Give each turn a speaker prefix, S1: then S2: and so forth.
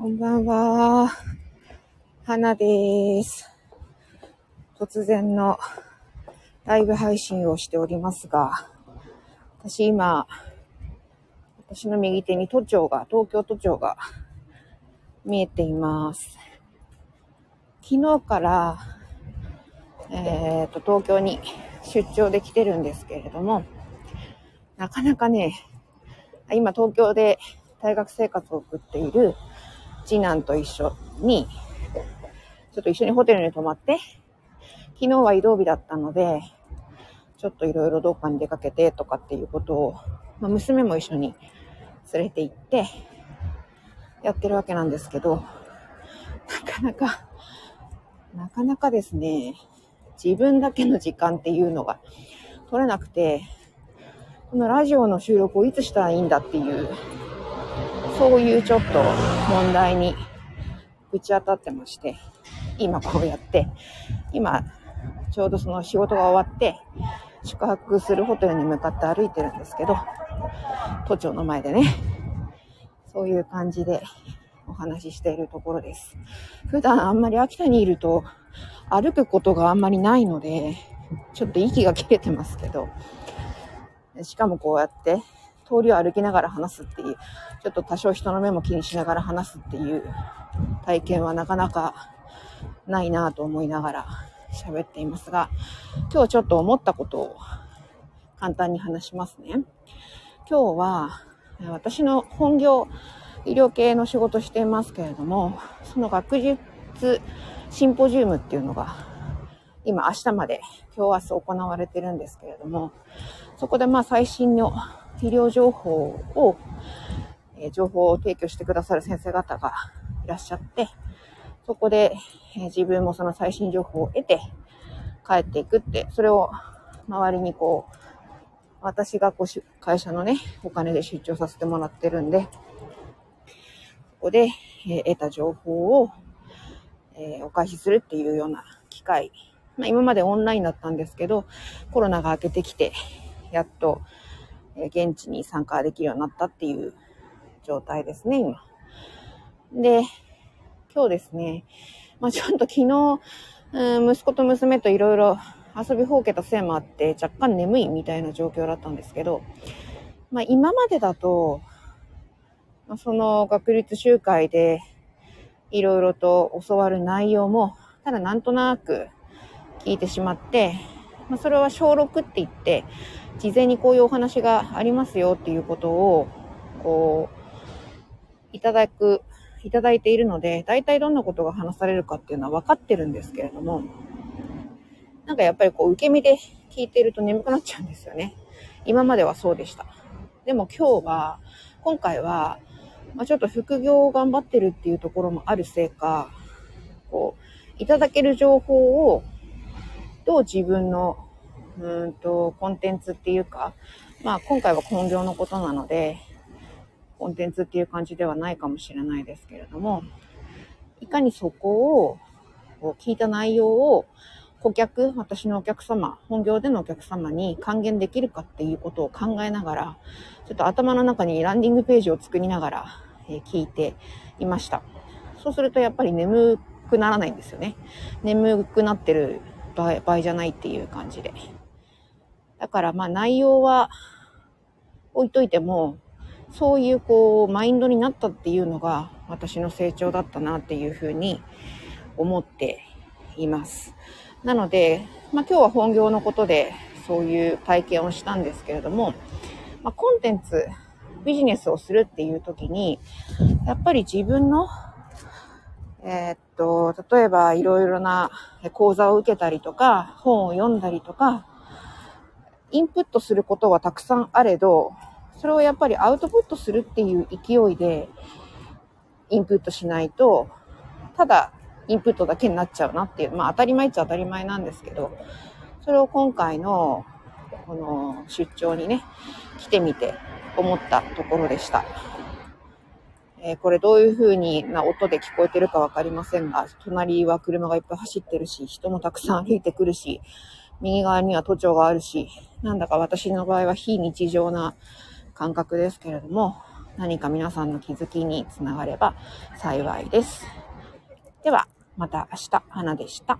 S1: こんばんは。花です。突然のライブ配信をしておりますが、私今、私の右手に都庁が、東京都庁が見えています。昨日から、えっ、ー、と、東京に出張で来てるんですけれども、なかなかね、今東京で大学生活を送っている次男と一緒に、ちょっと一緒にホテルに泊まって、昨日は移動日だったので、ちょっといろいろどっかに出かけてとかっていうことを、まあ、娘も一緒に連れて行って、やってるわけなんですけど、なかなか、なかなかですね、自分だけの時間っていうのが取れなくて、このラジオの収録をいつしたらいいんだっていうそういうちょっと問題にぶち当たってまして、今こうやって、今、ちょうどその仕事が終わって、宿泊するホテルに向かって歩いてるんですけど、都庁の前でね、そういう感じでお話ししているところです。普段あんまり秋田にいると歩くことがあんまりないので、ちょっと息が切れてますけど、しかもこうやって通りを歩きながら話すっていう、ちょっと多少人の目も気にしながら話すっていう体験はなかなかないなぁと思いながら喋っていますが、今日ちょっと思ったことを簡単に話しますね。今日は私の本業、医療系の仕事していますけれども、その学術シンポジウムっていうのが今明日まで今日明日行われてるんですけれども、そこでまあ最新の医療情報を、えー、情報を提供してくださる先生方がいらっしゃって、そこで、えー、自分もその最新情報を得て帰っていくって、それを周りにこう、私がこう会社のね、お金で出張させてもらってるんで、そこで、えー、得た情報を、えー、お返しするっていうような機会。まあ、今までオンラインだったんですけど、コロナが明けてきて、やっと、現地に参加できるようになったっていう状態ですね、今。で、今日ですね、まあ、ちょっと昨日、うん、息子と娘といろいろ遊びほうけたせいもあって若干眠いみたいな状況だったんですけど、まあ、今までだと、まあ、その学術集会でいろいろと教わる内容も、ただなんとなく聞いてしまって、まあ、それは小6って言って、事前にこういうお話がありますよっていうことを、こう、いただく、いただいているので、大体どんなことが話されるかっていうのは分かってるんですけれども、なんかやっぱりこう、受け身で聞いてると眠くなっちゃうんですよね。今まではそうでした。でも今日は、今回は、まあ、ちょっと副業を頑張ってるっていうところもあるせいか、こう、いただける情報を、どう自分のうんと、コンテンツっていうか、まあ今回は本業のことなので、コンテンツっていう感じではないかもしれないですけれども、いかにそこを、聞いた内容を顧客、私のお客様、本業でのお客様に還元できるかっていうことを考えながら、ちょっと頭の中にランディングページを作りながら、え、聞いていました。そうするとやっぱり眠くならないんですよね。眠くなってる場合じゃないっていう感じで。だからまあ内容は置いといても、そういうこうマインドになったっていうのが私の成長だったなっていうふうに思っています。なので、まあ今日は本業のことでそういう体験をしたんですけれども、まあ、コンテンツ、ビジネスをするっていう時に、やっぱり自分の、えー、っと、例えばいろいろな講座を受けたりとか、本を読んだりとか、インプットすることはたくさんあれど、それをやっぱりアウトプットするっていう勢いでインプットしないと、ただインプットだけになっちゃうなっていう、まあ当たり前っちゃ当たり前なんですけど、それを今回のこの出張にね、来てみて思ったところでした。えー、これどういう風にな音で聞こえてるかわかりませんが、隣は車がいっぱい走ってるし、人もたくさん歩いてくるし、右側には都庁があるし、なんだか私の場合は非日常な感覚ですけれども、何か皆さんの気づきにつながれば幸いです。では、また明日、花でした。